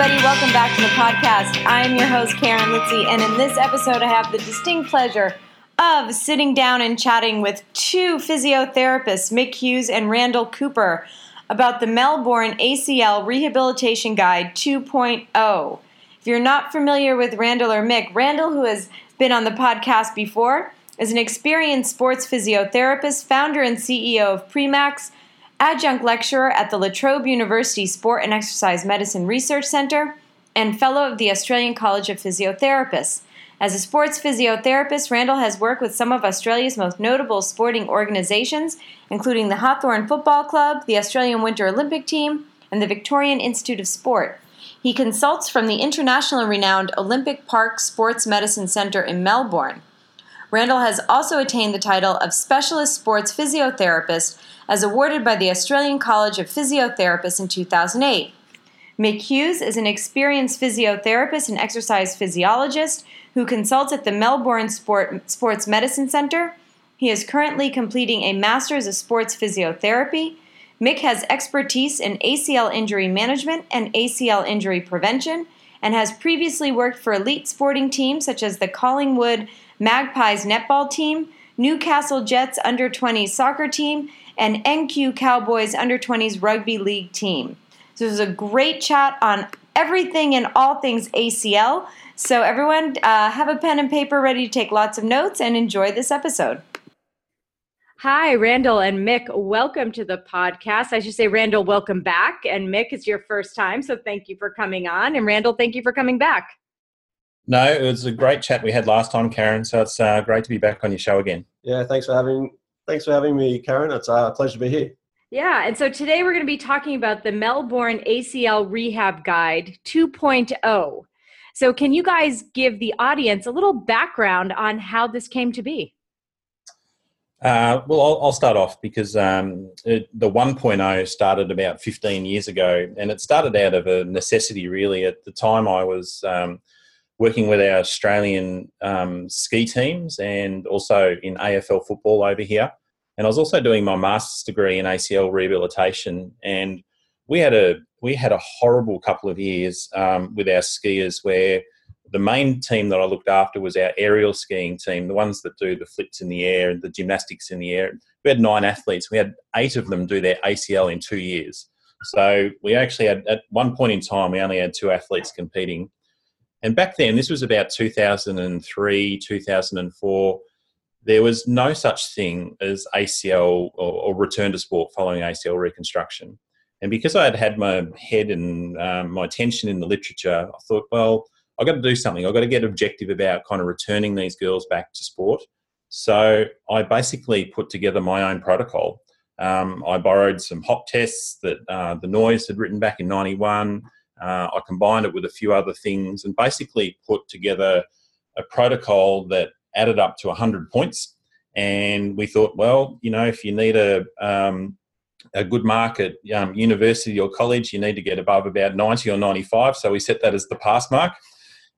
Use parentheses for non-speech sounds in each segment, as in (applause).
everybody. Welcome back to the podcast. I am your host, Karen Litzy, and in this episode, I have the distinct pleasure of sitting down and chatting with two physiotherapists, Mick Hughes and Randall Cooper, about the Melbourne ACL Rehabilitation Guide 2.0. If you're not familiar with Randall or Mick, Randall, who has been on the podcast before, is an experienced sports physiotherapist, founder and CEO of Premax adjunct lecturer at the La Trobe University Sport and Exercise Medicine Research Center, and fellow of the Australian College of Physiotherapists. As a sports physiotherapist, Randall has worked with some of Australia's most notable sporting organizations, including the Hawthorn Football Club, the Australian Winter Olympic Team, and the Victorian Institute of Sport. He consults from the internationally renowned Olympic Park Sports Medicine Center in Melbourne. Randall has also attained the title of Specialist Sports Physiotherapist as awarded by the Australian College of Physiotherapists in 2008. Mick Hughes is an experienced physiotherapist and exercise physiologist who consults at the Melbourne Sport, Sports Medicine Centre. He is currently completing a Master's of Sports Physiotherapy. Mick has expertise in ACL injury management and ACL injury prevention and has previously worked for elite sporting teams such as the Collingwood Magpies netball team, Newcastle Jets under 20 soccer team, and NQ Cowboys under 20s rugby league team. So it was a great chat on everything and all things ACL. So everyone, uh, have a pen and paper ready to take lots of notes and enjoy this episode. Hi, Randall and Mick. Welcome to the podcast. I should say, Randall, welcome back. And Mick, it's your first time. So thank you for coming on. And Randall, thank you for coming back. No, it was a great chat we had last time, Karen. So it's uh, great to be back on your show again. Yeah, thanks for having Thanks for having me, Karen. It's a pleasure to be here. Yeah, and so today we're going to be talking about the Melbourne ACL Rehab Guide 2.0. So, can you guys give the audience a little background on how this came to be? Uh, well, I'll, I'll, start off because um, it, the 1.0 started about 15 years ago, and it started out of a necessity, really. At the time, I was um, working with our Australian um, ski teams and also in AFL football over here. And I was also doing my master's degree in ACL rehabilitation. And we had a we had a horrible couple of years um, with our skiers where the main team that I looked after was our aerial skiing team, the ones that do the flips in the air and the gymnastics in the air. We had nine athletes. We had eight of them do their ACL in two years. So we actually had, at one point in time, we only had two athletes competing and back then, this was about 2003, 2004, there was no such thing as ACL or, or return to sport following ACL reconstruction. And because I had had my head and um, my attention in the literature, I thought, well, I've got to do something. I've got to get objective about kind of returning these girls back to sport. So I basically put together my own protocol. Um, I borrowed some hop tests that uh, the Noyes had written back in 91. Uh, I combined it with a few other things and basically put together a protocol that added up to 100 points. And we thought, well, you know, if you need a, um, a good mark at um, university or college, you need to get above about 90 or 95. So we set that as the pass mark.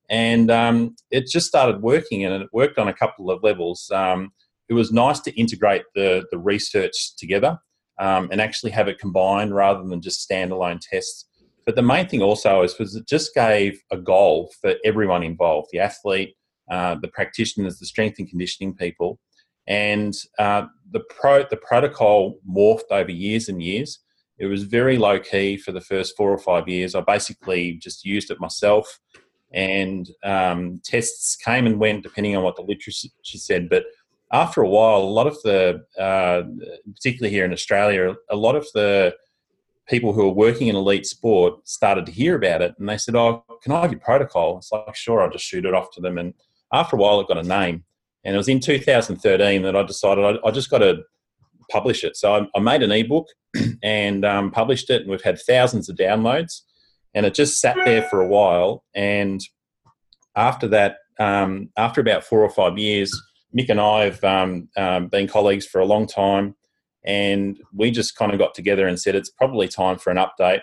And um, it just started working, and it worked on a couple of levels. Um, it was nice to integrate the, the research together um, and actually have it combined rather than just standalone tests. But the main thing also is was it just gave a goal for everyone involved, the athlete, uh, the practitioners, the strength and conditioning people, and uh, the pro the protocol morphed over years and years. It was very low key for the first four or five years. I basically just used it myself, and um, tests came and went depending on what the literature said. But after a while, a lot of the, uh, particularly here in Australia, a lot of the people who are working in elite sport started to hear about it and they said, Oh, can I have your protocol? It's like, sure, I'll just shoot it off to them. And after a while, it got a name. And it was in 2013 that I decided I, I just got to publish it. So I, I made an ebook (clears throat) and um, published it, and we've had thousands of downloads. And it just sat there for a while. And after that, um, after about four or five years, Mick and I have um, um, been colleagues for a long time, and we just kind of got together and said it's probably time for an update.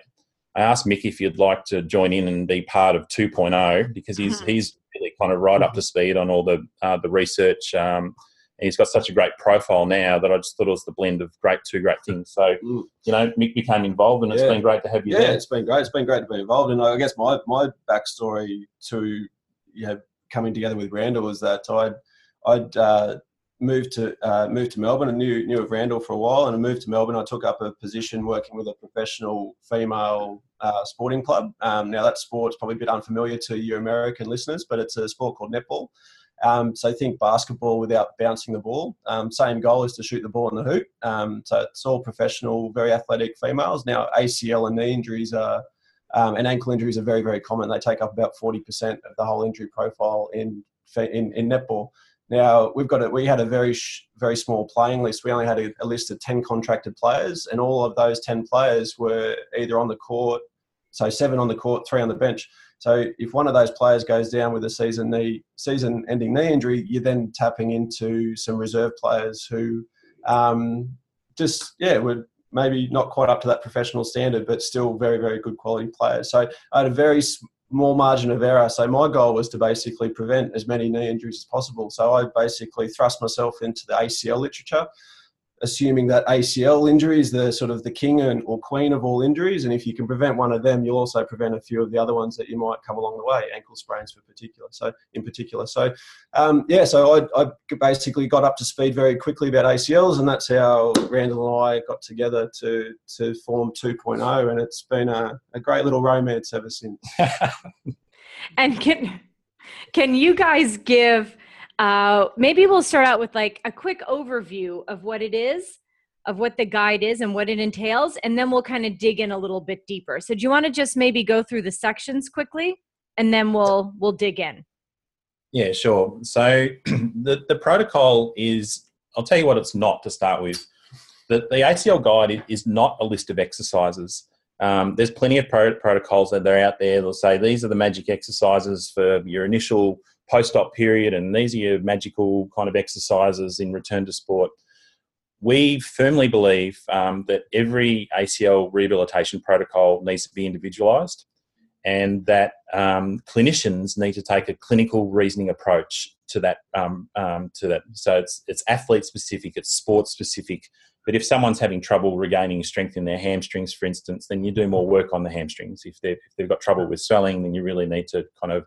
I asked Mick if he'd like to join in and be part of 2.0 because he's mm-hmm. he's really kind of right up to speed on all the uh, the research. Um, he's got such a great profile now that I just thought it was the blend of great two great things. So mm. you know, Mick became involved, and it's been great to have you. Yeah, there. it's been great. It's been great to be involved, and I guess my my backstory to you know coming together with Randall was that I'd I'd uh, moved to uh, moved to Melbourne and knew knew of Randall for a while. And I moved to Melbourne. I took up a position working with a professional female uh, sporting club. Um, now that sport's probably a bit unfamiliar to your American listeners, but it's a sport called netball. Um, so think basketball without bouncing the ball. Um, same goal is to shoot the ball in the hoop. Um, so it's all professional, very athletic females. Now ACL and knee injuries are um, and ankle injuries are very very common. They take up about forty percent of the whole injury profile in in, in netball. Now we've got a, we had a very very small playing list. We only had a, a, list of ten contracted players, and all of those ten players were either on the court, so seven on the court, three on the bench. So if one of those players goes down with a season knee season ending knee injury, you're then tapping into some reserve players who um, just yeah would maybe not quite up to that professional standard, but still very very good quality players. So I had a very more margin of error. So my goal was to basically prevent as many knee injuries as possible. So I basically thrust myself into the ACL literature assuming that ACL injury is the sort of the king and, or queen of all injuries, and if you can prevent one of them, you'll also prevent a few of the other ones that you might come along the way, ankle sprains for particular. So in particular, so um, yeah, so I, I, basically got up to speed very quickly about ACLs, and that's how Randall and I got together to to form 2.0, and it's been a, a great little romance ever since. (laughs) and can can you guys give uh, maybe we'll start out with like a quick overview of what it is, of what the guide is and what it entails, and then we'll kind of dig in a little bit deeper. So do you want to just maybe go through the sections quickly and then we'll we'll dig in? Yeah, sure. So (clears throat) the, the protocol is I'll tell you what it's not to start with. The, the ACL guide is not a list of exercises. Um, there's plenty of pro- protocols that are out there. They'll say these are the magic exercises for your initial post-op period and these are your magical kind of exercises in return to sport. We firmly believe um, that every ACL rehabilitation protocol needs to be individualised and that um, clinicians need to take a clinical reasoning approach to that. Um, um to that, so it's it's athlete specific, it's sport specific. But if someone's having trouble regaining strength in their hamstrings, for instance, then you do more work on the hamstrings. If they've, if they've got trouble with swelling, then you really need to kind of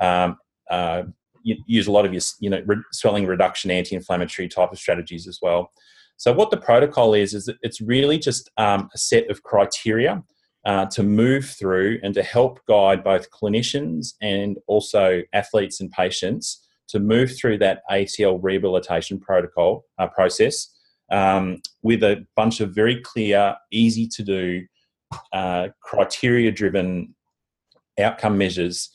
um, uh, use a lot of your you know re- swelling reduction, anti-inflammatory type of strategies as well. So what the protocol is is it's really just um, a set of criteria uh, to move through and to help guide both clinicians and also athletes and patients to move through that ACL rehabilitation protocol uh, process um, with a bunch of very clear, easy to do, uh, criteria driven outcome measures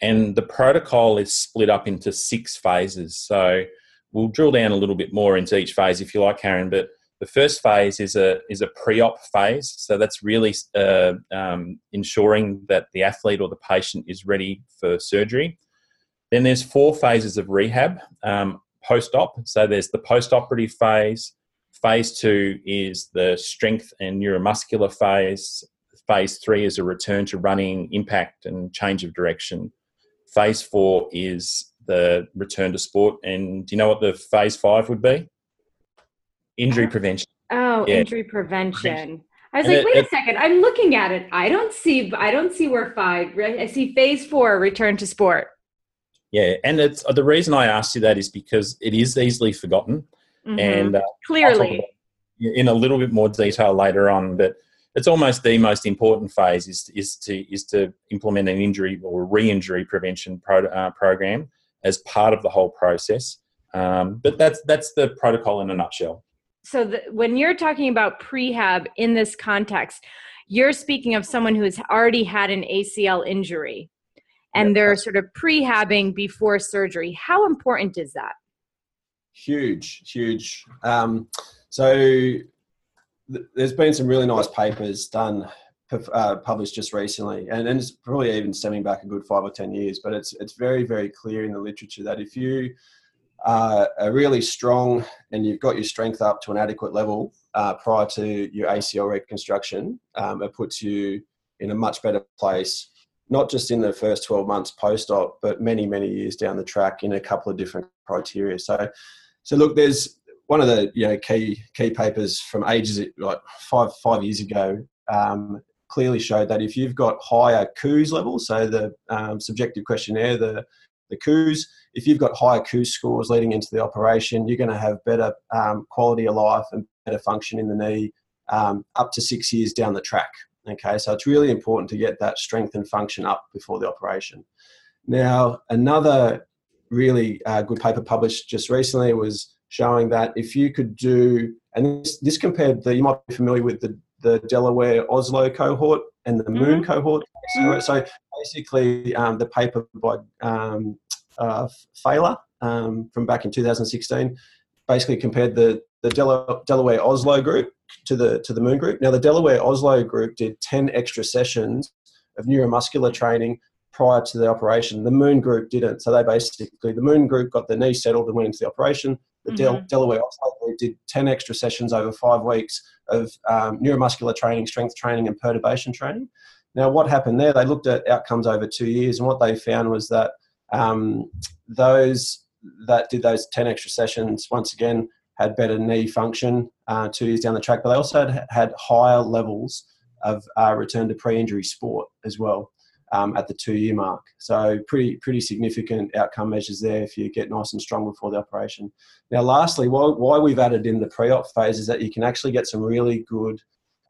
and the protocol is split up into six phases. So we'll drill down a little bit more into each phase if you like, Karen. But the first phase is a is a pre-op phase. So that's really uh, um, ensuring that the athlete or the patient is ready for surgery. Then there's four phases of rehab um, post-op. So there's the post-operative phase. Phase two is the strength and neuromuscular phase. Phase three is a return to running, impact, and change of direction. Phase four is the return to sport. And do you know what the phase five would be? Injury oh. prevention. Oh, yeah. injury prevention. I was and like, it, wait it, a second. I'm looking at it. I don't see. I don't see where five. I see phase four, return to sport. Yeah, and it's the reason I asked you that is because it is easily forgotten, mm-hmm. and uh, clearly, in a little bit more detail later on. But it's almost the most important phase is, is to is to implement an injury or re-injury prevention pro, uh, program as part of the whole process. Um, but that's that's the protocol in a nutshell. So the, when you're talking about prehab in this context, you're speaking of someone who has already had an ACL injury, and yep. they're sort of prehabbing before surgery. How important is that? Huge, huge. Um, so there's been some really nice papers done uh, published just recently, and, and it's probably even stemming back a good five or ten years. But it's it's very very clear in the literature that if you uh, are really strong and you've got your strength up to an adequate level uh, prior to your ACL reconstruction, um, it puts you in a much better place, not just in the first 12 months post op, but many, many years down the track in a couple of different criteria. So, so look, there's one of the you know key key papers from ages like five five years ago um, clearly showed that if you've got higher KOOS levels, so the um, subjective questionnaire, the the if you've got higher KOOS scores leading into the operation, you're going to have better um, quality of life and better function in the knee um, up to six years down the track. Okay, so it's really important to get that strength and function up before the operation. Now, another really uh, good paper published just recently was showing that if you could do, and this, this compared, the, you might be familiar with the, the Delaware Oslo cohort and the MOON mm-hmm. cohort. So, so basically, um, the paper by um, uh, Failla um, from back in 2016 basically compared the, the Del- Delaware Oslo group to the to the MOON group. Now, the Delaware Oslo group did 10 extra sessions of neuromuscular training prior to the operation. The MOON group didn't. So they basically, the MOON group got the knee settled and went into the operation. The mm-hmm. Del- Delaware Oslo did 10 extra sessions over five weeks of um, neuromuscular training, strength training, and perturbation training. Now, what happened there? They looked at outcomes over two years, and what they found was that um, those that did those 10 extra sessions, once again, had better knee function uh, two years down the track, but they also had, had higher levels of uh, return to pre-injury sport as well um, at the two-year mark. So pretty pretty significant outcome measures there if you get nice and strong before the operation. Now, lastly, why, why we've added in the pre-op phase is that you can actually get some really good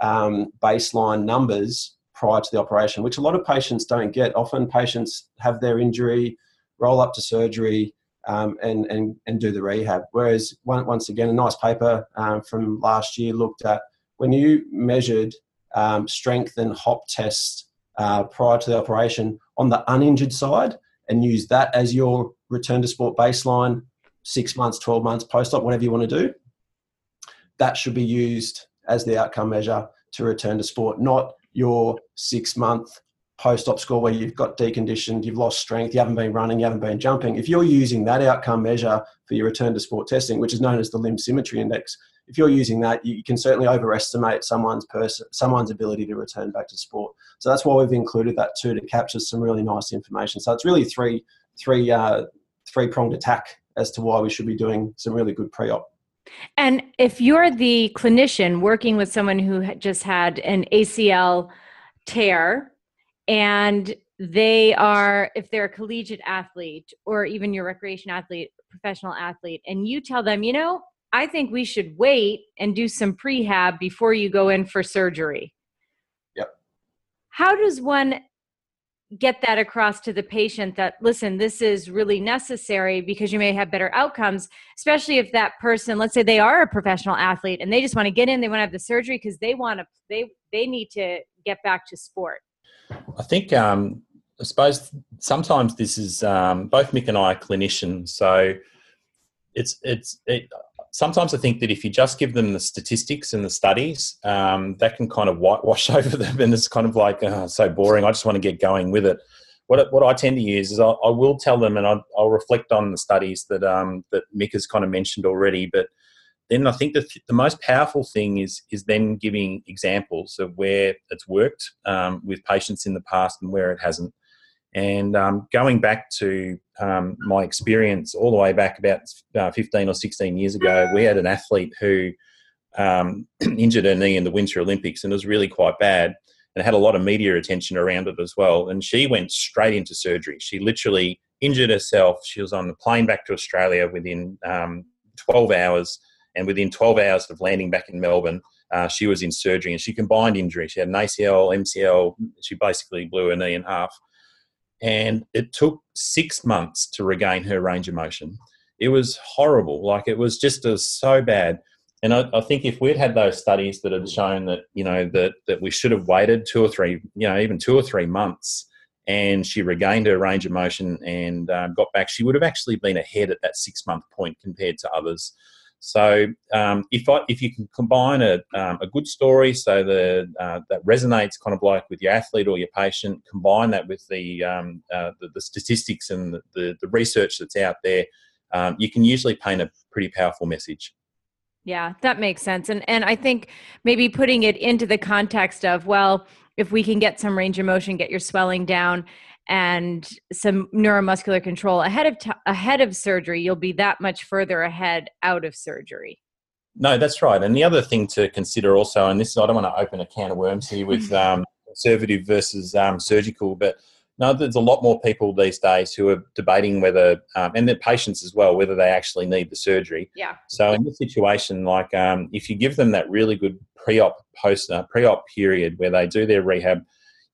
um, baseline numbers prior to the operation, which a lot of patients don't get. Often patients have their injury, roll up to surgery, um, and, and, and do the rehab. Whereas, one, once again, a nice paper um, from last year looked at when you measured um, strength and hop tests uh, prior to the operation on the uninjured side and use that as your return to sport baseline six months, 12 months post op, whatever you want to do. That should be used as the outcome measure to return to sport, not your six month post op score where you've got deconditioned, you've lost strength, you haven't been running, you haven't been jumping, if you're using that outcome measure for your return to sport testing, which is known as the limb symmetry index, if you're using that, you can certainly overestimate someone's person, someone's ability to return back to sport. So that's why we've included that too to capture some really nice information. So it's really three three uh, three pronged attack as to why we should be doing some really good pre-op. And if you're the clinician working with someone who just had an ACL tear and they are if they're a collegiate athlete or even your recreation athlete professional athlete and you tell them you know i think we should wait and do some prehab before you go in for surgery. Yep. How does one get that across to the patient that listen this is really necessary because you may have better outcomes especially if that person let's say they are a professional athlete and they just want to get in they want to have the surgery because they want to they they need to get back to sport? I think um, I suppose sometimes this is um, both Mick and I are clinicians, so it's it's it, sometimes I think that if you just give them the statistics and the studies, um, that can kind of whitewash (laughs) over them, and it's kind of like oh, so boring. I just want to get going with it. What, what I tend to use is I'll, I will tell them, and I'll, I'll reflect on the studies that um, that Mick has kind of mentioned already, but then I think the, the most powerful thing is is then giving examples of where it's worked um, with patients in the past and where it hasn't. And um, going back to um, my experience all the way back about uh, 15 or 16 years ago, we had an athlete who um, (clears throat) injured her knee in the Winter Olympics and it was really quite bad and had a lot of media attention around it as well. And she went straight into surgery. She literally injured herself. She was on the plane back to Australia within um, 12 hours and within 12 hours of landing back in Melbourne, uh, she was in surgery and she combined injury. She had an ACL, MCL. She basically blew her knee in half. And it took six months to regain her range of motion. It was horrible. Like it was just a, so bad. And I, I, think if we'd had those studies that had shown that, you know, that, that we should have waited two or three, you know, even two or three months and she regained her range of motion and uh, got back, she would have actually been ahead at that six month point compared to others. So um, if I, if you can combine a, um, a good story, so the uh, that resonates kind of like with your athlete or your patient, combine that with the um, uh, the, the, statistics and the, the, the, research that's out there, um, you can usually paint a pretty powerful message. Yeah, that makes sense, and and I think maybe putting it into the context of well, if we can get some range of motion, get your swelling down, and some neuromuscular control ahead of t- ahead of surgery, you'll be that much further ahead out of surgery. No, that's right. And the other thing to consider also, and this I don't want to open a can of worms here with um, conservative versus um, surgical, but no, there's a lot more people these days who are debating whether, um, and their patients as well, whether they actually need the surgery. Yeah. So in this situation, like um, if you give them that really good pre-op post uh, pre-op period where they do their rehab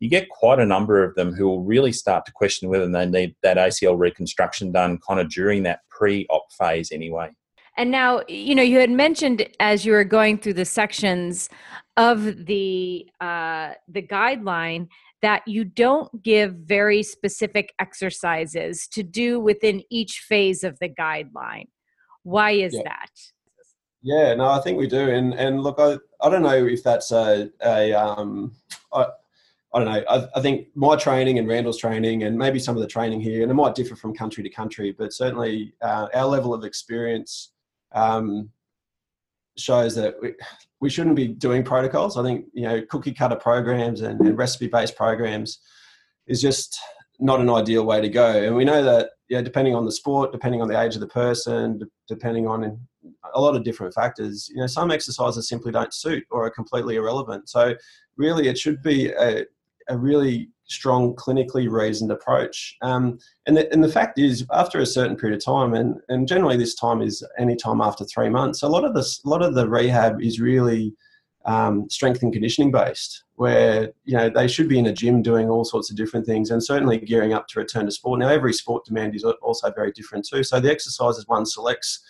you get quite a number of them who will really start to question whether they need that ACL reconstruction done kind of during that pre op phase anyway. And now, you know, you had mentioned as you were going through the sections of the uh, the guideline that you don't give very specific exercises to do within each phase of the guideline. Why is yeah. that? Yeah, no, I think we do, and and look, I, I don't know if that's a a um, I, I don't know. I, I, think my training and Randall's training, and maybe some of the training here, and it might differ from country to country, but certainly uh, our level of experience um, shows that we, we shouldn't be doing protocols. I think you know cookie cutter programs and, and recipe based programs is just not an ideal way to go. And we know that yeah, depending on the sport, depending on the age of the person, depending on a lot of different factors, you know, some exercises simply don't suit or are completely irrelevant. So really, it should be a, a really strong clinically reasoned approach. Um, and, the, and the fact is, after a certain period of time, and, and generally this time is any time after three months, a lot of this, a lot of the rehab is really um, strength and conditioning based, where you know they should be in a gym doing all sorts of different things, and certainly gearing up to return to sport. Now, every sport demand is also very different too. So the exercises one selects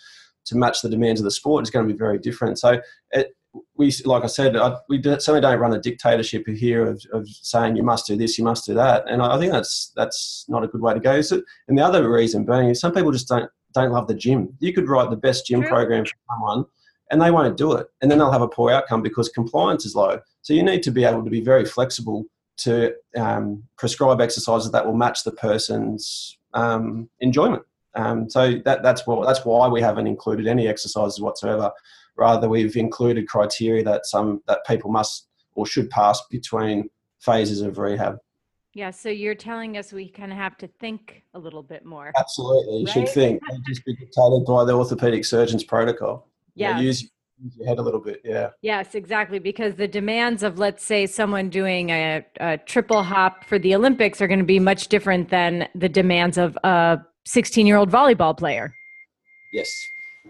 to match the demands of the sport is going to be very different. So it, we, like I said, I, we certainly don't run a dictatorship here of, of saying you must do this, you must do that, and I, think that's that's not a good way to go. So, and the other reason being is some people just don't don't love the gym. You could write the best gym program for someone, and they won't do it, and then they'll have a poor outcome because compliance is low. So you need to be able to be very flexible to um, prescribe exercises that will match the person's um, enjoyment. Um, so that, that's what that's why we haven't included any exercises whatsoever. Rather, we've included criteria that some that people must or should pass between phases of rehab. Yeah, so you're telling us we kind of have to think a little bit more. Absolutely, you right? should think. just be dictated by the orthopedic surgeon's protocol. Yeah, use, use your head a little bit. Yeah. Yes, exactly. Because the demands of, let's say, someone doing a, a triple hop for the Olympics are going to be much different than the demands of a 16 year old volleyball player. Yes.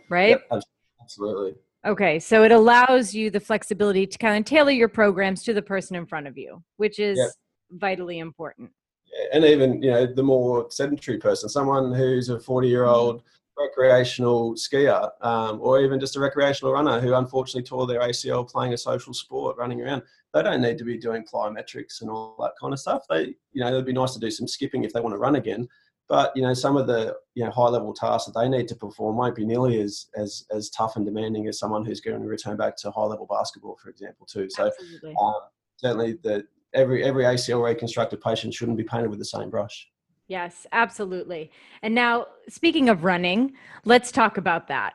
Right. Yep, absolutely. Okay, so it allows you the flexibility to kind of tailor your programs to the person in front of you, which is yep. vitally important. And even, you know, the more sedentary person, someone who's a 40 year old recreational skier um, or even just a recreational runner who unfortunately tore their ACL playing a social sport, running around, they don't need to be doing plyometrics and all that kind of stuff. They, you know, it'd be nice to do some skipping if they want to run again, but you know, some of the you know high level tasks that they need to perform won't be nearly as as as tough and demanding as someone who's going to return back to high level basketball, for example, too. So um, certainly, the every every ACL reconstructed patient shouldn't be painted with the same brush. Yes, absolutely. And now, speaking of running, let's talk about that.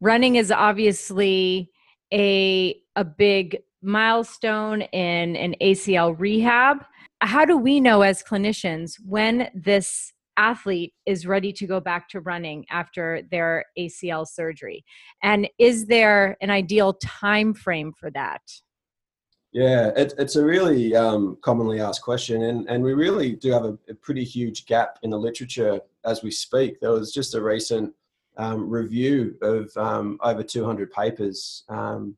Running is obviously a a big milestone in an ACL rehab. How do we know as clinicians when this athlete is ready to go back to running after their ACL surgery? And is there an ideal time frame for that? Yeah, it, it's a really um, commonly asked question, and, and we really do have a, a, pretty huge gap in the literature as we speak. There was just a recent um, review of um, over 200 papers um,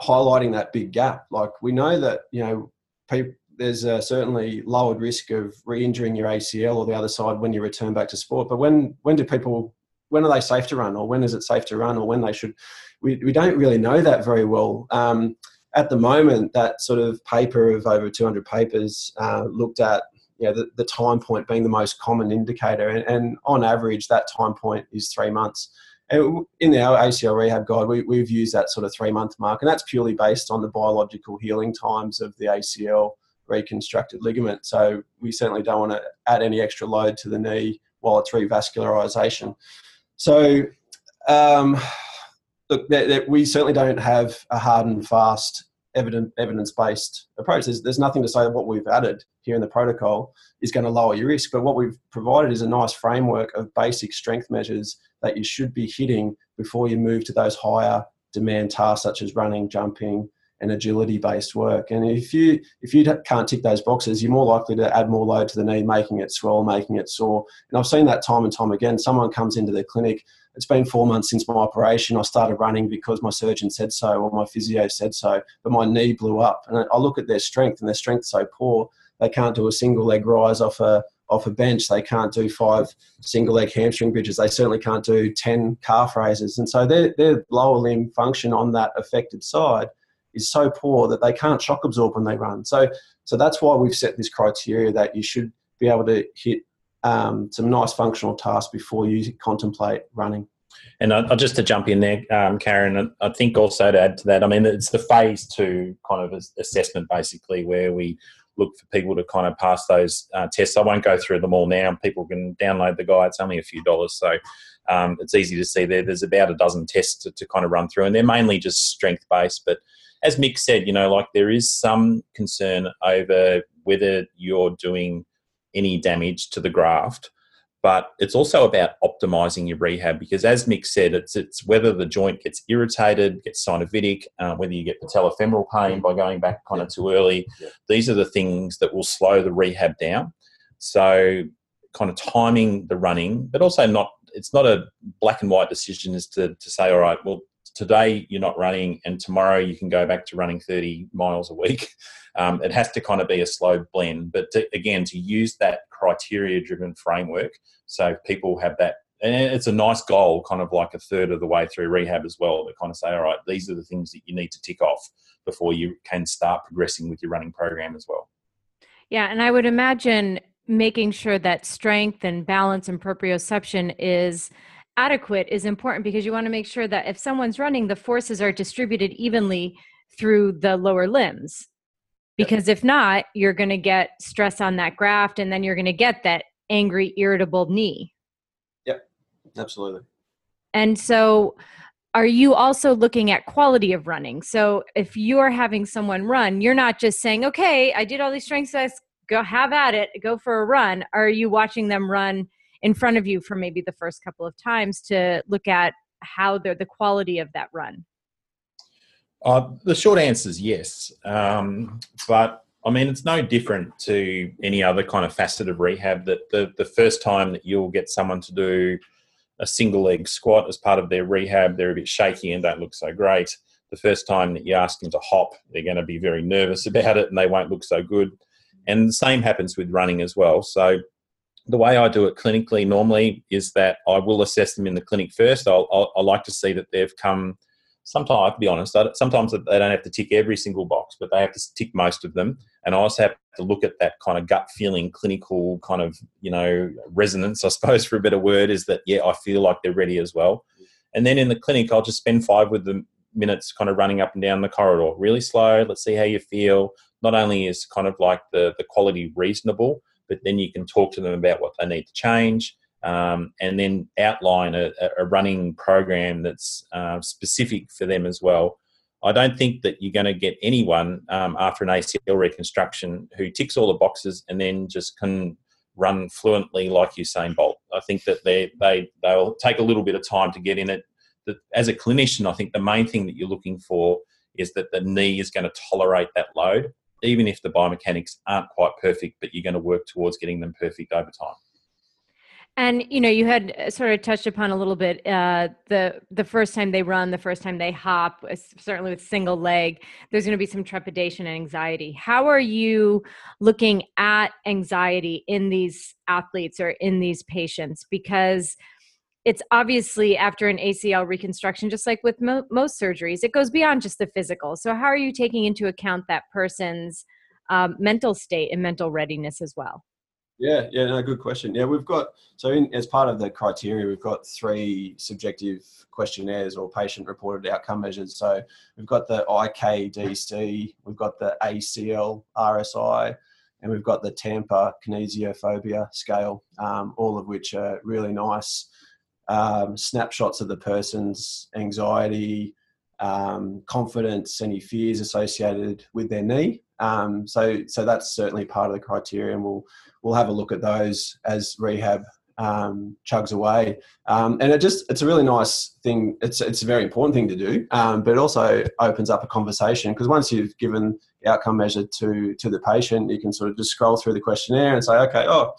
highlighting that big gap. Like we know that you know people, there's a certainly lowered risk of re-injuring your ACL or the other side when you return back to sport. But when when do people when are they safe to run, or when is it safe to run, or when they should? We we don't really know that very well. Um, at the moment, that sort of paper of over 200 papers uh, looked at you know, the, the time point being the most common indicator, and, and on average, that time point is three months. In our ACL rehab guide, we, we've used that sort of three month mark, and that's purely based on the biological healing times of the ACL reconstructed ligament. So we certainly don't want to add any extra load to the knee while it's revascularization. So, um, look, we certainly don't have a hard and fast evidence evidence based approach. There's, there's nothing to say that what we've added here in the protocol is going to lower your risk, but what we've provided is a nice framework of basic strength measures that you should be hitting before you move to those higher demand tasks such as running, jumping, and agility based work. And if you if you can't tick those boxes, you're more likely to add more load to the knee, making it swell, making it sore. And I've seen that time and time again. Someone comes into the clinic. It's been four months since my operation. I started running because my surgeon said so or my physio said so, but my knee blew up. And I look at their strength, and their strength's so poor they can't do a single leg rise off a off a bench. They can't do five single leg hamstring bridges. They certainly can't do ten calf raises. And so their their lower limb function on that affected side is so poor that they can't shock absorb when they run. So, so that's why we've set this criteria that you should be able to hit um, some nice functional tasks before you contemplate running. And I, just to jump in there, um, Karen, I think also to add to that, I mean, it's the phase two kind of assessment basically where we look for people to kind of pass those uh, tests. I won't go through them all now. People can download the guide. It's only a few dollars, so um, it's easy to see there. There's about a dozen tests to, to kind of run through, and they're mainly just strength based. But as Mick said, you know, like there is some concern over whether you're doing any damage to the graft, but it's also about optimizing your rehab because, as Mick said, it's it's whether the joint gets irritated, gets synovitic, uh, whether you get patellofemoral pain by going back kind of too early. Yeah. These are the things that will slow the rehab down. So, kind of timing the running, but also not. It's not a black and white decision as to, to say, all right, well, today you're not running and tomorrow you can go back to running 30 miles a week. (laughs) Um, it has to kind of be a slow blend. But to, again, to use that criteria driven framework so people have that. And it's a nice goal, kind of like a third of the way through rehab as well, to kind of say, all right, these are the things that you need to tick off before you can start progressing with your running program as well. Yeah, and I would imagine making sure that strength and balance and proprioception is adequate is important because you want to make sure that if someone's running, the forces are distributed evenly through the lower limbs. Because if not, you're going to get stress on that graft and then you're going to get that angry, irritable knee. Yep, absolutely. And so, are you also looking at quality of running? So, if you're having someone run, you're not just saying, okay, I did all these strength tests, go have at it, go for a run. Are you watching them run? in front of you for maybe the first couple of times to look at how they're the quality of that run? Uh, the short answer is yes. Um, but I mean, it's no different to any other kind of facet of rehab that the, the first time that you'll get someone to do a single leg squat as part of their rehab, they're a bit shaky and don't look so great. The first time that you ask them to hop, they're going to be very nervous (laughs) about it and they won't look so good. And the same happens with running as well. So the way I do it clinically normally is that I will assess them in the clinic first. I like to see that they've come. Sometimes, I have to be honest, sometimes they don't have to tick every single box, but they have to tick most of them. And I also have to look at that kind of gut feeling, clinical kind of, you know, resonance, I suppose, (laughs) for a better word, is that, yeah, I feel like they're ready as well. And then in the clinic, I'll just spend five with them minutes kind of running up and down the corridor really slow. Let's see how you feel. Not only is kind of like the, the quality reasonable, but then you can talk to them about what they need to change um, and then outline a, a running program that's uh, specific for them as well. I don't think that you're going to get anyone um, after an ACL reconstruction who ticks all the boxes and then just can run fluently like Usain Bolt. I think that they they they'll take a little bit of time to get in it. As a clinician, I think the main thing that you're looking for is that the knee is going to tolerate that load even if the biomechanics aren't quite perfect, but you're going to work towards getting them perfect over time. And you know, you had uh, sort of touched upon a little bit uh, the the first time they run, the first time they hop, certainly with single leg. There's going to be some trepidation and anxiety. How are you looking at anxiety in these athletes or in these patients? Because it's obviously after an ACL reconstruction, just like with mo- most surgeries, it goes beyond just the physical. So, how are you taking into account that person's um, mental state and mental readiness as well? Yeah, yeah, no, good question. Yeah, we've got so in, as part of the criteria, we've got three subjective questionnaires or patient-reported outcome measures. So we've got the IKDC, we've got the ACL RSI, and we've got the Tampa kinesiophobia scale, um, all of which are really nice um, snapshots of the person's anxiety, um, confidence, any fears associated with their knee. Um, so, so that's certainly part of the criteria, and we'll we'll have a look at those as rehab um, chugs away. Um, and it just it's a really nice thing. It's it's a very important thing to do, um, but it also opens up a conversation because once you've given the outcome measure to to the patient, you can sort of just scroll through the questionnaire and say, okay, oh,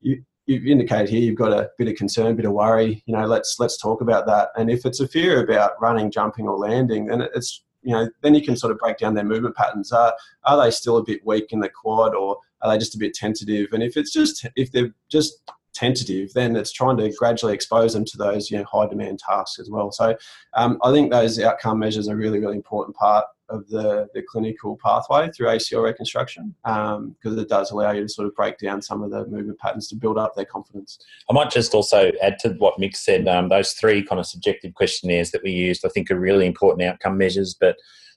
you. You've indicated here you've got a bit of concern, a bit of worry. You know, let's let's talk about that. And if it's a fear about running, jumping, or landing, then it's you know, then you can sort of break down their movement patterns. Are are they still a bit weak in the quad, or are they just a bit tentative? And if it's just if they're just tentative, then it's trying to gradually expose them to those you know high demand tasks as well. So um, I think those outcome measures are really really important part of the, the clinical pathway through ACL reconstruction because um, it does allow you to sort of break down some of the movement patterns to build up their confidence. I might just also add to what Mick said. Um, those three kind of subjective questionnaires that we used, I think, are really important outcome measures, but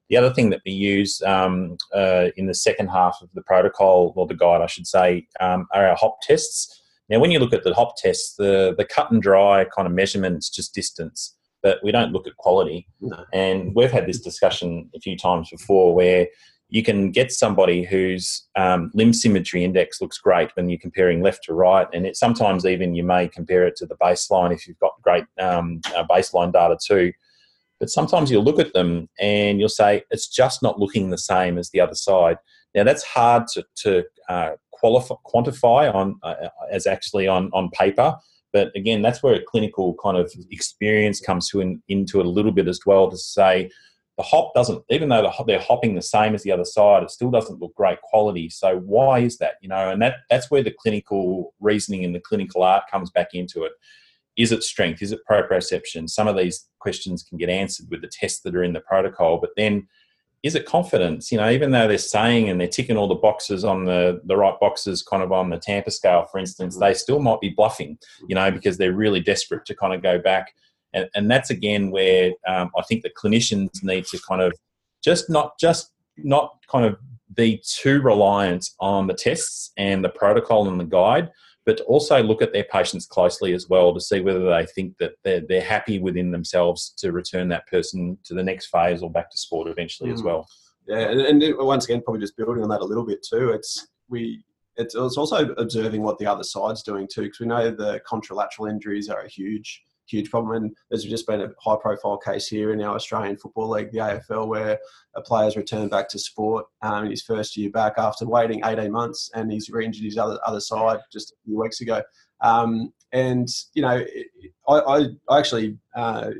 the other thing that we use um, uh, in the second half of the protocol, or the guide, I should say, um, are our HOP tests. Now, when you look at the HOP tests, the, the cut and dry kind of measurements just distance but we don't look at quality. No. And we've had this discussion a few times before where you can get somebody whose um, limb symmetry index looks great when you're comparing left to right, and it, sometimes even you may compare it to the baseline if you've got great um, uh, baseline data too. But sometimes you'll look at them and you'll say it's just not looking the same as the other side. Now that's hard to, to uh, qualify, quantify on uh, as actually on on paper but again, that's where a clinical kind of experience comes to in, into it a little bit as well to say the hop doesn't, even though they're hopping the same as the other side, it still doesn't look great quality. So why is that? You know, and that that's where the clinical reasoning and the clinical art comes back into it. Is it strength? Is it proprioception? Some of these questions can get answered with the tests that are in the protocol, but then is it confidence? You know, even though they're saying and they're ticking all the boxes on the, the right boxes, kind of on the Tampa scale, for instance, mm-hmm. they still might be bluffing, you know, because they're really desperate to kind of go back. And, and that's again where um, I think the clinicians need to kind of just not just not kind of be too reliant on the tests and the protocol and the guide, but also look at their patients closely as well to see whether they think that they're, they're happy within themselves to return that person to the next phase or back to sport eventually mm. as well. Yeah, and, and, once again, probably just building on that a little bit too. It's we it's, it's also observing what the other side's doing too, because we know the contralateral injuries are a huge huge problem. And there's just been a high profile case here in our Australian Football League, the AFL, where a player's returned back to sport um, in his first year back after waiting 18 months and he's re injured his other, other side just a few weeks ago. Um, and, you know, I, I, I actually uh,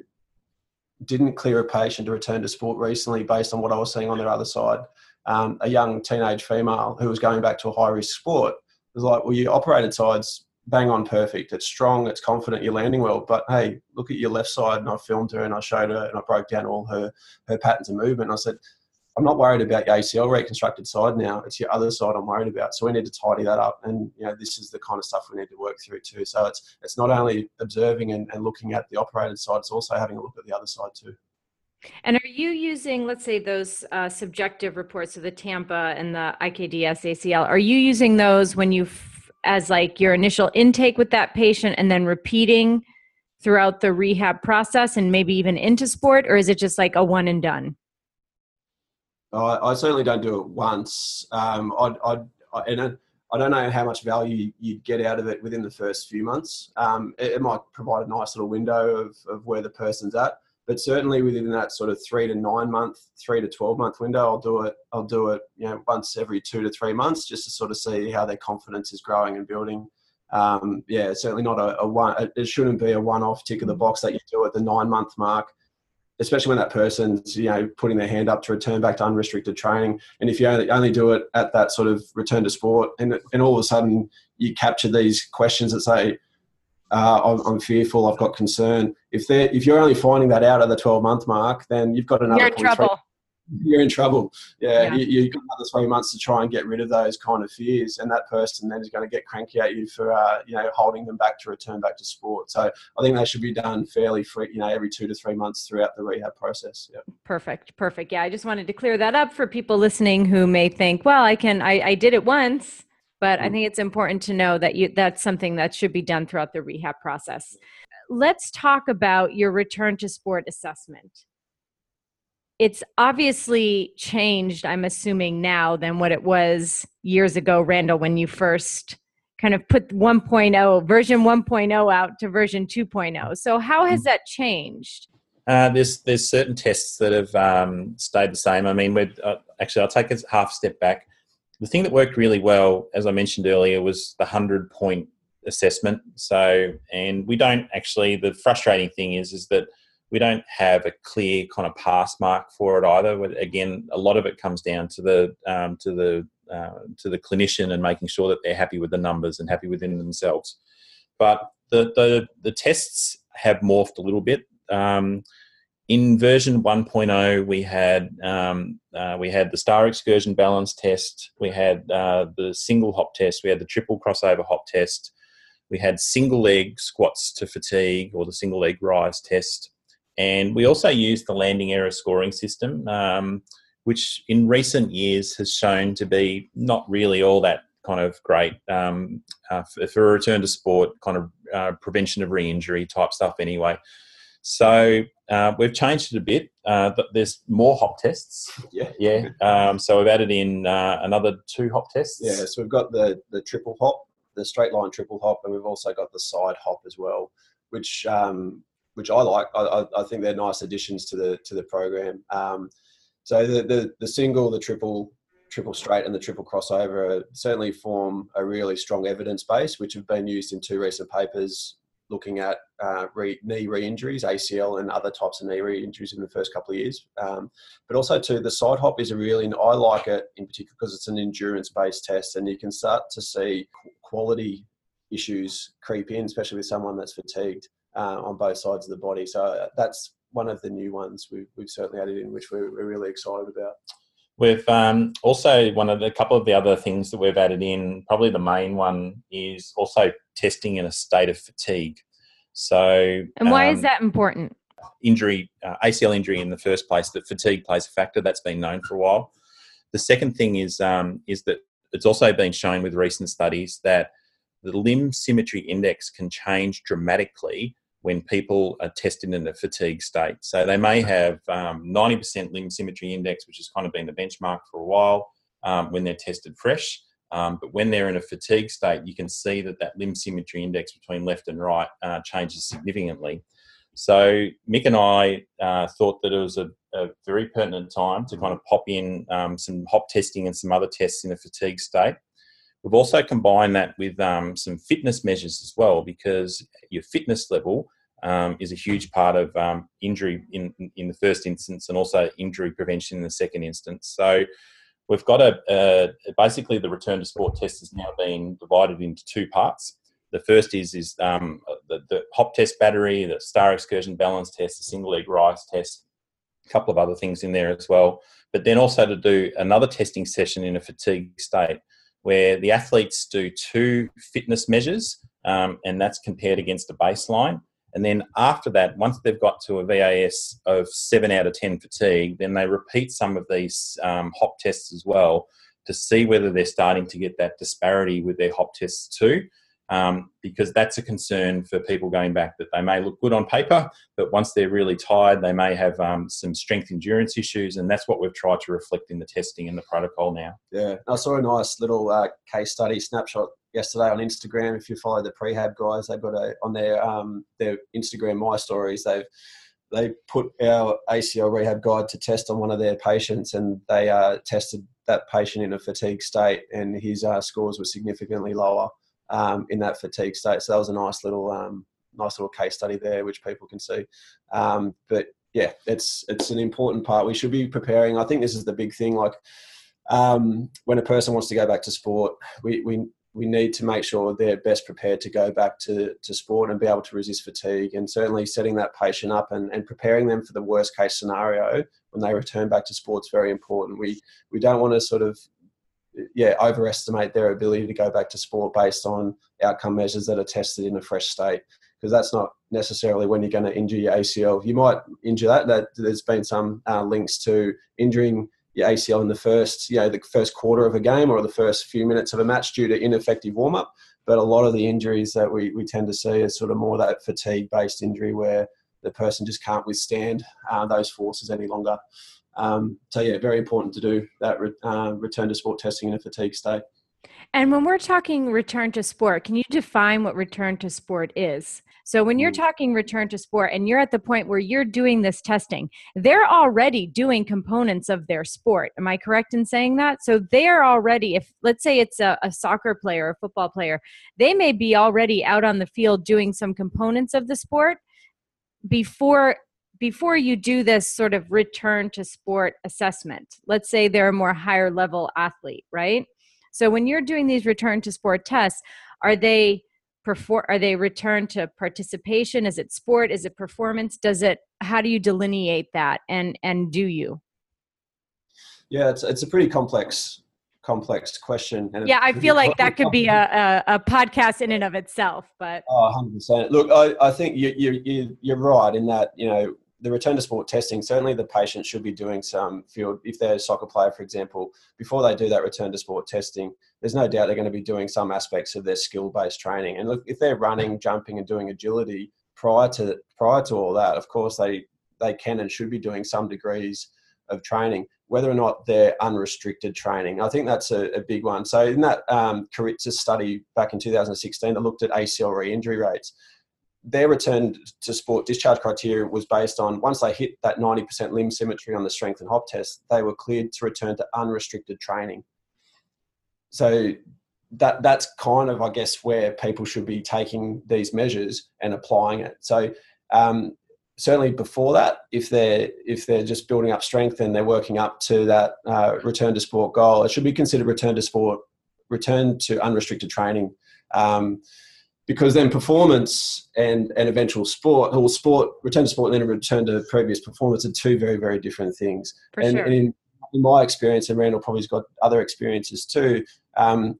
didn't clear a patient to return to sport recently based on what I was seeing on their other side. Um, a young teenage female who was going back to a high risk sport was like, well, you operated sides bang on perfect. It's strong, it's confident, you're landing well. But hey, look at your left side. And I filmed her and I showed her and I broke down all her, her patterns of movement. And I said, I'm not worried about your ACL reconstructed side now. It's your other side I'm worried about. So we need to tidy that up. And you know, this is the kind of stuff we need to work through too. So it's it's not only observing and, and looking at the operated side, it's also having a look at the other side too. And are you using, let's say, those uh, subjective reports of the Tampa and the IKDC ACL? Are you using those when you as like your initial intake with that patient and then repeating throughout the rehab process and maybe even into sport or is it just like a one and done? I, I certainly don't do it once. Um, I'd, I'd, I, and I don't know how much value you'd get out of it within the first few months. Um, it, it, might provide a nice little window of, of where the person's at but certainly within that sort of three to nine month, three to twelve month window, I'll do it. I'll do it, you know, once every two to three months, just to sort of see how their confidence is growing and building. Um, yeah, certainly not a, a one. It shouldn't be a one-off tick of the box that you do at the nine-month mark, especially when that person's you know putting their hand up to return back to unrestricted training. And if you only, only do it at that sort of return to sport, and and all of a sudden you capture these questions that say uh, I'm, I'm, fearful, I've got concern. If they if you're only finding that out at the 12 month mark, then you've got another. You're in trouble. you're in trouble. Yeah, yeah. You, have got another three months to try and get rid of those kind of fears, and that person then is going to get cranky at you for uh, you know holding them back to return back to sport. So I think they should be done fairly free, you know, every two to three months throughout the rehab process. Yep. Perfect, perfect. Yeah, I just wanted to clear that up for people listening who may think, well, I can, I, I did it once. But I mm. think it's important to know that you, that's something that should be done throughout the rehab process. Let's talk about your return to sport assessment. It's obviously changed i'm assuming now than what it was years ago randall when you first kind of put 1.0 version 1.0 out to version 2.0 so how has that changed? Uh, there's there's certain tests that have um, stayed the same. I mean we're uh, actually i'll take a half step back the thing that worked really well as i mentioned earlier was the 100 point assessment so and we don't actually the frustrating thing is is that we don't have a clear kind of pass mark for it either. Again, a lot of it comes down to the um, to the uh, to the clinician and making sure that they're happy with the numbers and happy within themselves. But the the, the tests have morphed a little bit. Um, in version 1.0, we had um, uh, we had the star excursion balance test, we had uh, the single hop test, we had the triple crossover hop test, we had single leg squats to fatigue or the single leg rise test, and we also used the landing error scoring system, um, which in recent years has shown to be not really all that kind of great um, uh, for a return to sport, kind of uh, prevention of re-injury type stuff anyway. So uh, we've changed it a bit. Uh, there's more hop tests. (laughs) Yeah, yeah. Um, so we've added in uh, another two hop tests. Yeah, so we've got the the triple hop, the straight line triple hop, and we've also got the side hop as well, which um, which I like. I, I, think they're nice additions to the to the program. Um, so the, the, the single, the triple, triple straight, and the triple crossover certainly form a really strong evidence base, which have been used in two recent papers looking at uh, re, knee re-injuries, ACL, and other types of knee re-injuries in the first couple of years. Um, but also, too, the side hop is a really I like it in particular because it's an endurance-based test, and you can start to see quality issues creep in, especially with someone that's fatigued uh, on both sides of the body. So uh, that's one of the new ones we've, we've certainly added in, which we're, we're really excited about. We've um, also one of the couple of the other things that we've added in. Probably the main one is also testing in a state of fatigue. So, and why um, is that important? Injury, uh, ACL injury in the first place. That fatigue plays a factor. That's been known for a while. The second thing is um, is that it's also been shown with recent studies that the limb symmetry index can change dramatically when people are tested in a fatigue state. So they may have um, 90% limb symmetry index, which has kind of been the benchmark for a while um, when they're tested fresh. Um, but when they're in a fatigue state, you can see that that limb symmetry index between left and right uh, changes significantly. So Mick and I uh, thought that it was a, a, very pertinent time to kind of pop in um, some hop testing and some other tests in a fatigue state. We've also combined that with um, some fitness measures as well, because your fitness level um, is a huge part of um, injury in in the first instance, and also injury prevention in the second instance. So we've got a, a basically the return to sport test is now being divided into two parts. The first is is um, the, the hop test battery, the star excursion balance test, the single leg rise test, a couple of other things in there as well. But then also to do another testing session in a fatigue state where the athletes do two fitness measures, um, and that's compared against a baseline. And then after that, once they've got to a VAS of seven out of 10 fatigue, then they repeat some of these um, hop tests as well to see whether they're starting to get that disparity with their hop tests too um, because that's a concern for people going back that they may look good on paper, but once they're really tired, they may have um, some strength endurance issues, and that's what we've tried to reflect in the testing and the protocol now. Yeah, I saw a nice little uh, case study snapshot yesterday on Instagram. If you follow the prehab guys, they've got a on their um, their Instagram my stories. They've they put our ACL rehab guide to test on one of their patients, and they uh, tested that patient in a fatigue state, and his uh, scores were significantly lower um, in that fatigue state. So that was a nice little um, nice little case study there, which people can see. Um, but yeah, it's it's an important part. We should be preparing. I think this is the big thing. Like um, when a person wants to go back to sport, we, we we need to make sure they're best prepared to go back to, to sport and be able to resist fatigue. And certainly setting that patient up and, and preparing them for the worst case scenario when they return back to sport is very important. We, we don't want to sort of yeah, overestimate their ability to go back to sport based on outcome measures that are tested in a fresh state because that's not necessarily when you're going to injure your ACL. You might injure that. That there's been some uh, links to injuring your ACL in the first, you know, the first quarter of a game or the first few minutes of a match due to ineffective warm up. But a lot of the injuries that we, we tend to see is sort of more that fatigue based injury where the person just can't withstand uh, those forces any longer. Um, so yeah, very important to do that re- uh, return to sport testing in a fatigue state. And when we're talking return to sport, can you define what return to sport is? So when you're mm. talking return to sport and you're at the point where you're doing this testing, they're already doing components of their sport. Am I correct in saying that? So they're already, if let's say it's a, a soccer player, a football player, they may be already out on the field doing some components of the sport before before you do this sort of return to sport assessment. Let's say they're a more higher level athlete, right? So when you're doing these return to sport tests, are they perform are they return to participation? Is it sport? Is it performance? Does it how do you delineate that and and do you? Yeah, it's it's a pretty complex complex question. Yeah, I feel like that could be a, a, a, podcast in and of itself. But oh, 100%. Look, I, I think you, you, you, you're right in that, you know, the return to sport testing, certainly the patient should be doing some field, if they're a soccer player, for example, before they do that return to sport testing, there's no doubt they're going to be doing some aspects of their skill based training. And look, if they're running, jumping, and doing agility prior to prior to all that, of course they they can and should be doing some degrees of training, whether or not they're unrestricted training. I think that's a, a big one. So in that um, study back in 2016 that looked at ACL re-injury rates, their return to sport discharge criteria was based on once they hit that 90% limb symmetry on the strength and hop test, they were cleared to return to unrestricted training. So that that's kind of I guess where people should be taking these measures and applying it. So um, certainly before that, if they're if they're just building up strength and they're working up to that uh, return to sport goal, it should be considered return to sport, return to unrestricted training. Um, because then performance and, and eventual sport or sport return to sport and then return to previous performance are two very very different things For and, sure. and in, in, my experience and randall probably's got other experiences too um,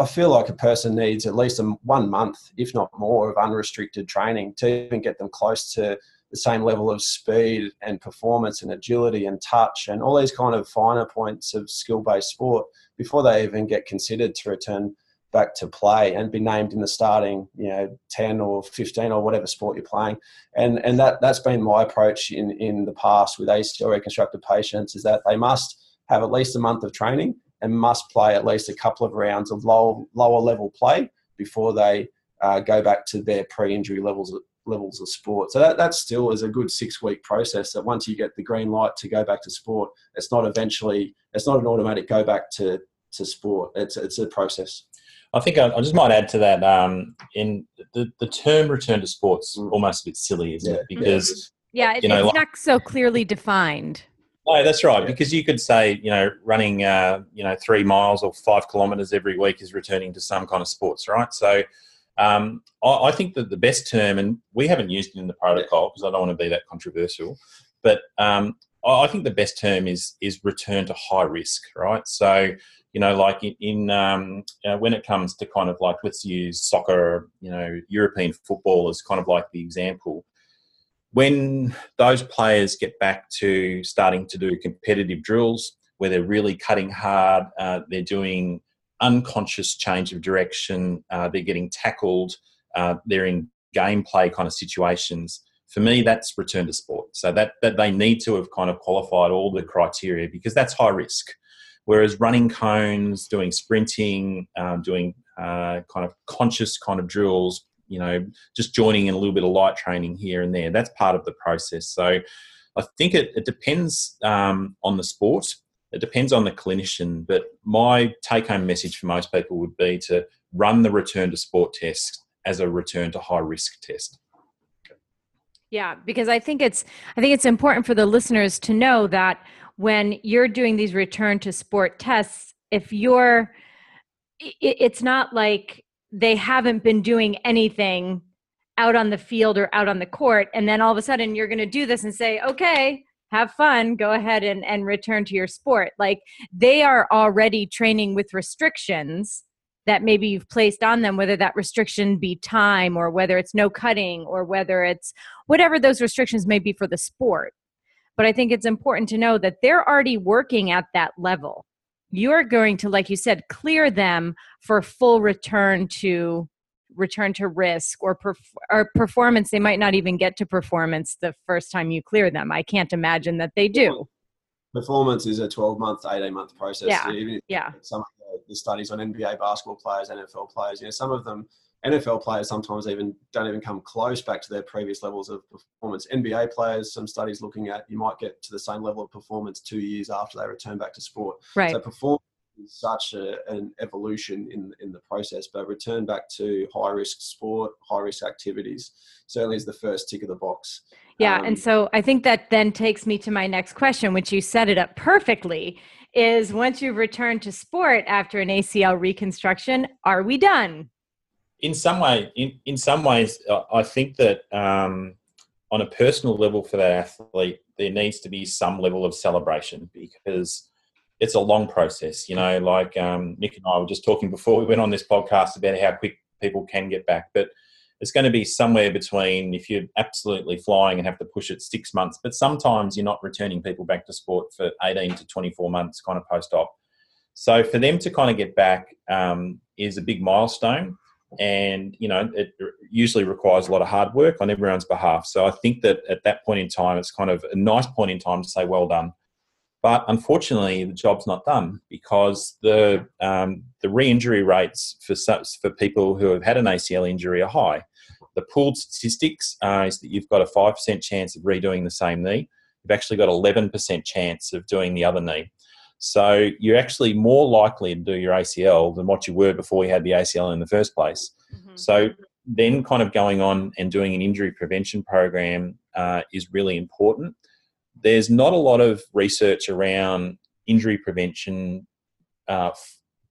i feel like a person needs at least a, one month if not more of unrestricted training to even get them close to the same level of speed and performance and agility and touch and all these kind of finer points of skill based sport before they even get considered to return back to play and be named in the starting, you know, 10 or 15 or whatever sport you're playing. And, and that, that's been my approach in, in the past with ACL reconstructed patients is that they must have at least a month of training and must play at least a couple of rounds of low, lower level play before they uh, go back to their pre-injury levels levels of sport. So that, that still is a good six week process that once you get the green light to go back to sport, it's not eventually, it's not an automatic go back to, to sport. It's, it's a process. I think I, I, just might add to that. Um, in the, the term "return to sports" mm. almost a bit silly, isn't yeah. it? Because yeah, it, you know, it's like, not so clearly defined. No, that's right. Because you could say, you know, running, uh, you know, three miles or five kilometres every week is returning to some kind of sports, right? So, um, I, I, think that the best term, and we haven't used it in the protocol because I don't want to be that controversial, but um, I think the best term is is return to high risk, right? So, you know, like in, in um, know, when it comes to kind of like let's use soccer, you know, European football as kind of like the example. When those players get back to starting to do competitive drills where they're really cutting hard, uh, they're doing unconscious change of direction, uh, they're getting tackled, uh, they're in gameplay kind of situations. For me, that's return to sport. So that that they need to have kind of qualified all the criteria because that's high risk. Whereas running cones, doing sprinting, um, doing uh, kind of conscious kind of drills, you know, just joining in a little bit of light training here and there, that's part of the process. So I think it, it depends um, on the sport. It depends on the clinician, but my take home message for most people would be to run the return to sport test as a return to high risk test. Yeah, because I think it's I think it's important for the listeners to know that when you're doing these return to sport tests, if you're it's not like they haven't been doing anything out on the field or out on the court and then all of a sudden you're going to do this and say okay have fun go ahead and, and return to your sport. Like they are already training with restrictions that maybe you've placed on them whether that restriction be time or whether it's no cutting or whether it's whatever those restrictions may be for the sport but i think it's important to know that they're already working at that level. You're going to like you said clear them for full return to return to risk or, perf- or performance they might not even get to performance the first time you clear them. I can't imagine that they do. Performance is a 12 month 18 month process yeah. yeah. some of the, the, studies on nba basketball players nfl players you know some of them nfl players sometimes even don't even come close back to their previous levels of performance nba players some studies looking at you might get to the same level of performance two years after they return back to sport right so performance is such a, an evolution in in the process. But return back to high risk sport, high risk activities certainly is the first tick of the box. Yeah, um, and so I think that then takes me to my next question, which you set it up perfectly. Is once you've returned to sport after an ACL reconstruction, are we done? In some way, in, in some ways, I think that um, on a personal level for that athlete, there needs to be some level of celebration because it's a long process. You know, like um, Mick and I were just talking before we went on this podcast about how quick people can get back, but it's going to be somewhere between if you're absolutely flying and have to push it six months, but sometimes you're not returning people back to sport for 18 to 24 months, kind of post op. So for them to kind of get back um, is a big milestone. And, you know, it usually requires a lot of hard work on everyone's behalf. So I think that at that point in time, it's kind of a nice point in time to say, well done but unfortunately, the job's not done because the um, the re-injury rates for such, for people who have had an ACL injury are high. The pooled statistics uh, is that you've got a five percent chance of redoing the same knee. You've actually got eleven percent chance of doing the other knee. So you're actually more likely to do your ACL than what you were before you had the ACL in the first place. Mm-hmm. So then, kind of going on and doing an injury prevention program uh, is really important there's not a lot of research around injury prevention uh,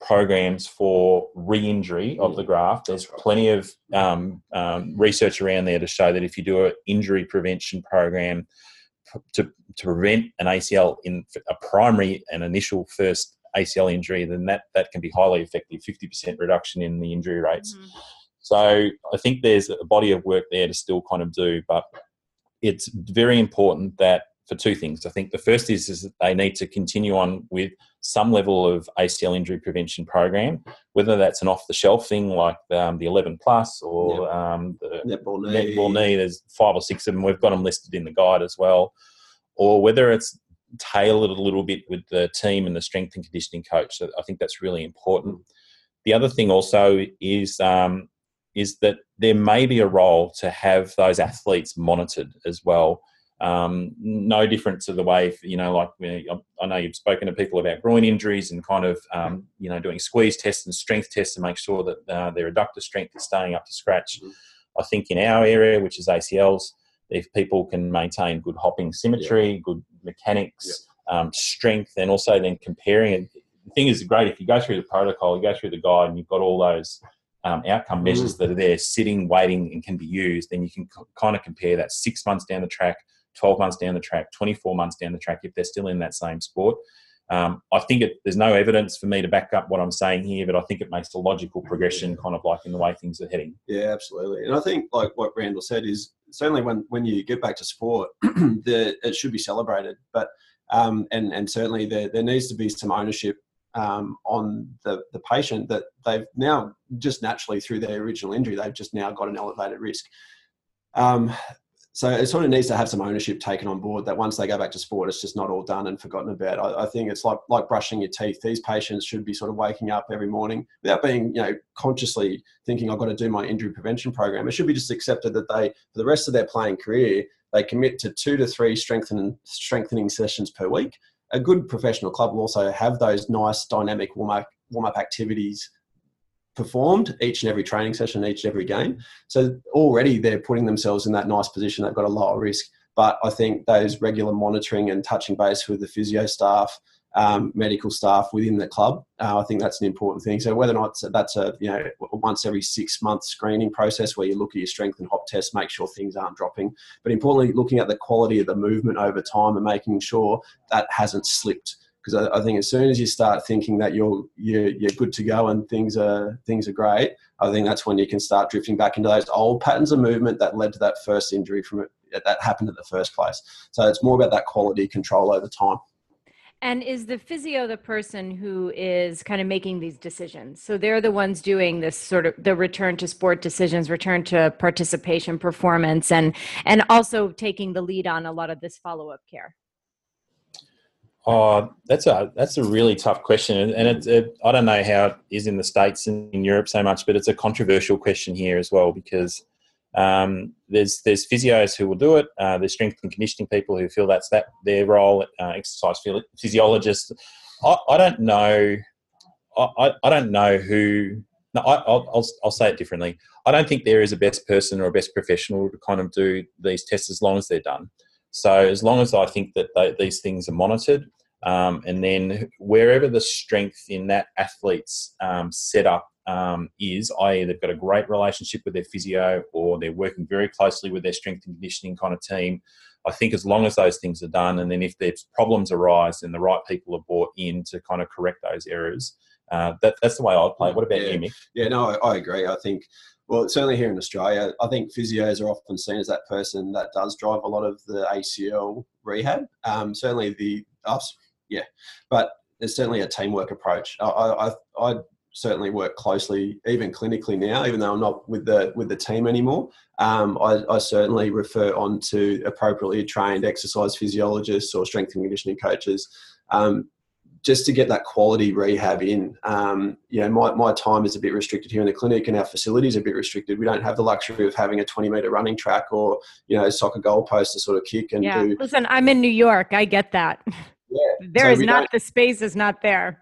programs for re-injury of the graft. There's plenty of um, um, research around there to show that if you do an injury prevention program to, to prevent an ACL in a primary and initial first ACL injury, then that, that can be highly effective, 50% reduction in the injury rates. Mm-hmm. So I think there's a body of work there to still kind of do, but it's very important that for two things. I think the first is, is that they need to continue on with some level of ACL injury prevention program, whether that's an off the shelf thing like um, the 11 plus or yep. um, the netball knee. netball knee. There's five or six of them. We've got them listed in the guide as well. Or whether it's tailored a little bit with the team and the strength and conditioning coach. So I think that's really important. The other thing also is um, is that there may be a role to have those athletes monitored as well. Um, no different to the way, you know, like I know you've spoken to people about groin injuries and kind of, um, you know, doing squeeze tests and strength tests to make sure that uh, their adductor strength is staying up to scratch. Mm-hmm. I think in our area, which is ACLs, if people can maintain good hopping symmetry, yeah. good mechanics, yeah. um, strength, and also then comparing it. The thing is great if you go through the protocol, you go through the guide, and you've got all those um, outcome measures mm. that are there sitting, waiting, and can be used, then you can c- kind of compare that six months down the track 12 months down the track, 24 months down the track, if they're still in that same sport. Um, I think it, there's no evidence for me to back up what I'm saying here, but I think it makes a logical progression, kind of like in the way things are heading. Yeah, absolutely. And I think, like what Randall said, is certainly when when you get back to sport, (clears throat) the, it should be celebrated. But um, and and certainly there there needs to be some ownership um, on the the patient that they've now just naturally through their original injury, they've just now got an elevated risk. Um, so it sort of needs to have some ownership taken on board that once they go back to sport, it's just not all done and forgotten about. I, I, think it's like like brushing your teeth. These patients should be sort of waking up every morning without being, you know, consciously thinking I've got to do my injury prevention program. It should be just accepted that they, for the rest of their playing career, they commit to two to three strengthening strengthening sessions per week. A good professional club will also have those nice dynamic warm up warm up activities performed each and every training session, each and every game. So already they're putting themselves in that nice position. They've got a lower risk. But I think those regular monitoring and touching base with the physio staff um, medical staff within the club. Uh, I think that's an important thing. So whether or not that's a you know once every six month screening process where you look at your strength and hop tests, make sure things aren't dropping, but importantly looking at the quality of the movement over time and making sure that hasn't slipped. Because I, I think as soon as you start thinking that you're, you're you're good to go and things are things are great, I think that's when you can start drifting back into those old patterns of movement that led to that first injury from it that happened in the first place. So it's more about that quality control over time. And is the physio the person who is kind of making these decisions? So they're the ones doing this sort of the return to sport decisions, return to participation, performance, and and also taking the lead on a lot of this follow up care. Oh, that's a that's a really tough question, and it, it, I don't know how it is in the states and in Europe so much, but it's a controversial question here as well because um, there's there's physios who will do it. Uh, there's strength and conditioning people who feel that's that their role. Uh, exercise physiologists. I, I don't know. I, I don't know who. No, I, will I'll, I'll say it differently. I don't think there is a best person or a best professional to kind of do these tests as long as they're done. So as long as I think that they, these things are monitored, um, and then wherever the strength in that athlete's um, setup um, is, i.e., they've got a great relationship with their physio or they're working very closely with their strength and conditioning kind of team. I think as long as those things are done, and then if there's problems arise, then the right people are brought in to kind of correct those errors. Uh, that, that's the way I'd play. What about yeah. you, Mick? Yeah, no, I, I agree. I think well, certainly here in Australia, I think physios are often seen as that person that does drive a lot of the ACL rehab. Um, certainly the us, yeah, but there's certainly a teamwork approach. I, I, I certainly work closely, even clinically now, even though I'm not with the with the team anymore. Um, I, I, certainly refer on to appropriately trained exercise physiologists or strength and conditioning coaches, um, just to get that quality rehab in. Um, you know, my, my time is a bit restricted here in the clinic, and our facilities are a bit restricted. We don't have the luxury of having a 20 meter running track or you know soccer goalpost to sort of kick and yeah. do. Listen, I'm in New York. I get that. Yeah. (laughs) there so is not the space is not there.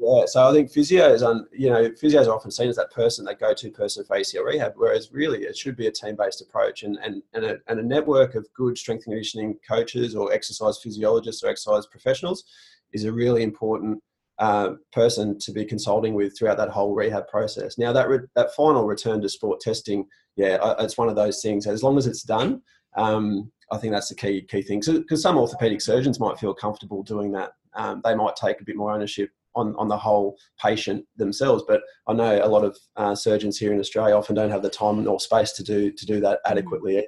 Yeah, so I think physios, on you know, physios are often seen as that person, that go-to person for ACL rehab, whereas really it should be a team-based approach and and and a, and a network of good strength and conditioning coaches or exercise physiologists or exercise professionals is a really important uh, person to be consulting with throughout that whole rehab process. Now that re- that final return to sport testing, yeah, it's one of those things. As long as it's done, um, I think that's the key key thing. Because some orthopedic surgeons might feel comfortable doing that. Um, they might take a bit more ownership on, on the whole patient themselves. But I know a lot of uh, surgeons here in Australia often don't have the time or space to do to do that mm. adequately either.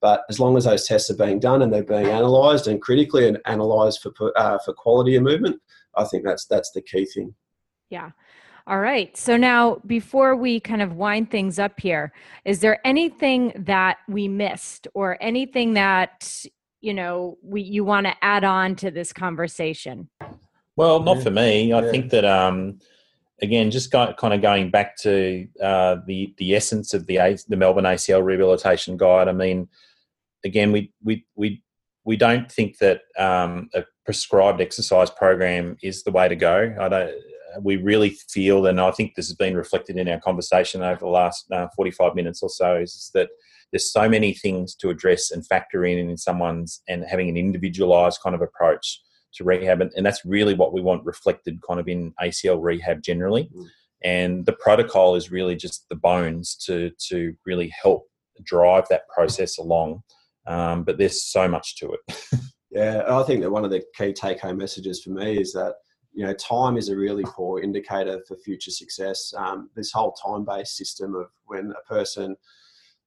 But as long as those tests are being done and they're being analysed and critically and analysed for uh, for quality of movement, I think that's that's the key thing. Yeah. All right. So now, before we kind of wind things up here, is there anything that we missed, or anything that you know we you want to add on to this conversation? Well, not for me. I yeah. think that um, again, just go, kind of going back to uh, the the essence of the the Melbourne ACL rehabilitation guide. I mean, again, we we we we don't think that um, a prescribed exercise program is the way to go. I don't. We really feel, and I think this has been reflected in our conversation over the last uh, 45 minutes or so, is that there's so many things to address and factor in in someone's and having an individualized kind of approach to rehab. And, and that's really what we want reflected kind of in ACL rehab generally. Mm. And the protocol is really just the bones to, to really help drive that process along. Um, but there's so much to it. (laughs) yeah, I think that one of the key take home messages for me is that you know time is a really poor indicator for future success. Um, this whole time based system of when a person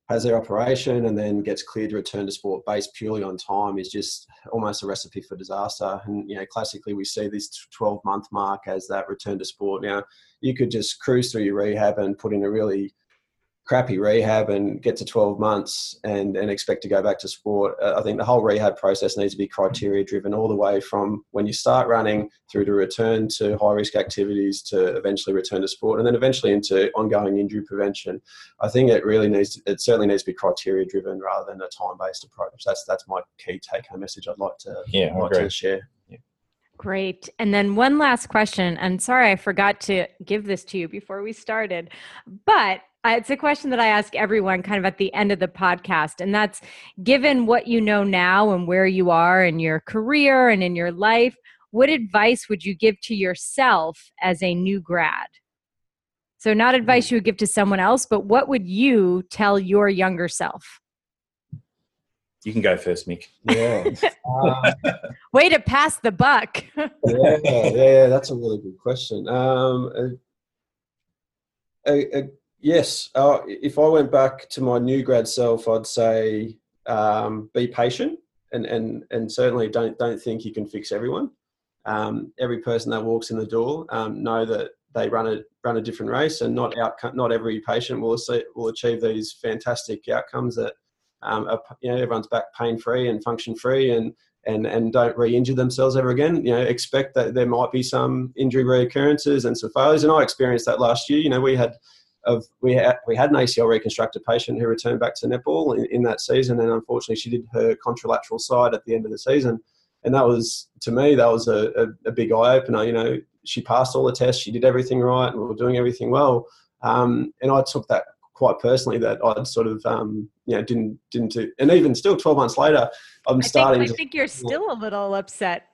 has their operation and then gets cleared to return to sport based purely on time is just almost a recipe for disaster. And you know, classically we see this 12 month mark as that return to sport. Now you could just cruise through your rehab and put in a really crappy rehab and get to 12 months and, and expect to go back to sport. Uh, I think the whole rehab process needs to be criteria driven all the way from when you start running through to return to high risk activities to eventually return to sport and then eventually into ongoing injury prevention. I think it really needs to, it certainly needs to be criteria driven rather than a time based approach. That's that's my key take home message I'd like to, yeah, like to share. Great. And then one last question. And sorry, I forgot to give this to you before we started, but it's a question that I ask everyone kind of at the end of the podcast. And that's given what you know now and where you are in your career and in your life, what advice would you give to yourself as a new grad? So, not advice you would give to someone else, but what would you tell your younger self? You can go first, Mick. Yeah. um, (laughs) Way to pass the buck. (laughs) yeah, yeah, yeah, that's a really good question. Um, uh, uh, uh, yes, uh, if I went back to my new grad self, I'd say um, be patient and, and, and certainly don't, don't think you can fix everyone. Um, every person that walks in the door um, know that they run a run a different race, and not outcome, not every patient will will achieve these fantastic outcomes that um, are, you know everyone's back pain free and function free and and and don't re-injure themselves ever again. You know, expect that there might be some injury reoccurrences and some failures, and I experienced that last year. You know, we had of we had we had an ACL reconstructed patient who returned back to netball in, in that season, and unfortunately, she did her contralateral side at the end of the season, and that was to me that was a, a, a big eye opener. You know, she passed all the tests, she did everything right, and we were doing everything well, um, and I took that quite personally that I'd sort of um, you know didn't didn't do, and even still, twelve months later, I'm I starting. Think, I think you're still a little upset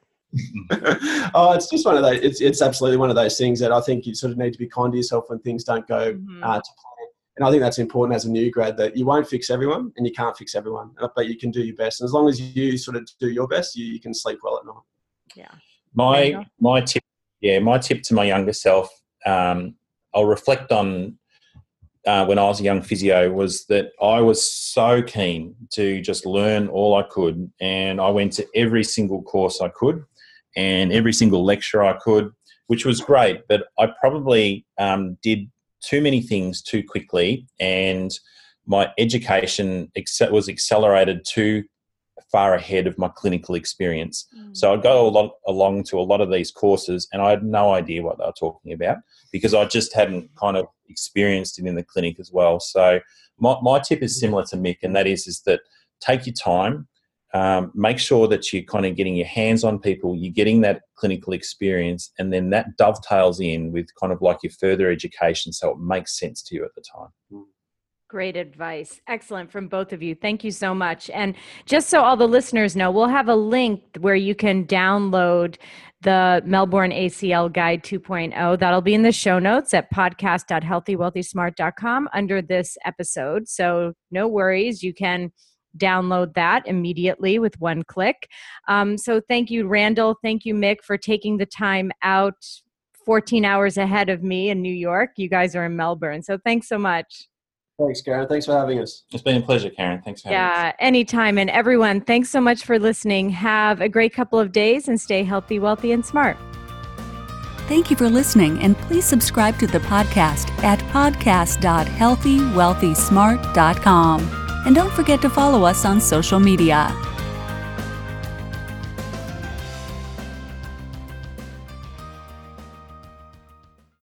oh, (laughs) it's just one of those. It's it's absolutely one of those things that I think you sort of need to be kind to yourself when things don't go mm-hmm. uh, to plan. And I think that's important as a new grad that you won't fix everyone and you can't fix everyone, uh, but you can do your best. And as long as you sort of do your best, you, you can sleep well at night. Yeah. My my tip, yeah, my tip to my younger self. Um, I'll reflect on uh, when I was a young physio was that I was so keen to just learn all I could, and I went to every single course I could and every single lecture I could, which was great. But I probably um, did too many things too quickly, and my education was accelerated too far ahead of my clinical experience. Mm. So I'd go a lot, along to a lot of these courses, and I had no idea what they were talking about because I just hadn't kind of experienced it in the clinic as well. So my, my tip is similar to Mick, and that is is that take your time um, make sure that you're kind of getting your hands on people, you're getting that clinical experience, and then that dovetails in with kind of like your further education so it makes sense to you at the time. Great advice. Excellent from both of you. Thank you so much. And just so all the listeners know, we'll have a link where you can download the Melbourne ACL Guide 2.0. That'll be in the show notes at podcast.healthywealthysmart.com under this episode. So no worries. You can download that immediately with one click. Um, so thank you, Randall. Thank you, Mick, for taking the time out 14 hours ahead of me in New York. You guys are in Melbourne. So thanks so much. Thanks, Karen. Thanks for having us. It's been a pleasure, Karen. Thanks for having yeah, us. Yeah, anytime. And everyone, thanks so much for listening. Have a great couple of days and stay healthy, wealthy, and smart. Thank you for listening, and please subscribe to the podcast at podcast.healthywealthysmart.com. And don't forget to follow us on social media.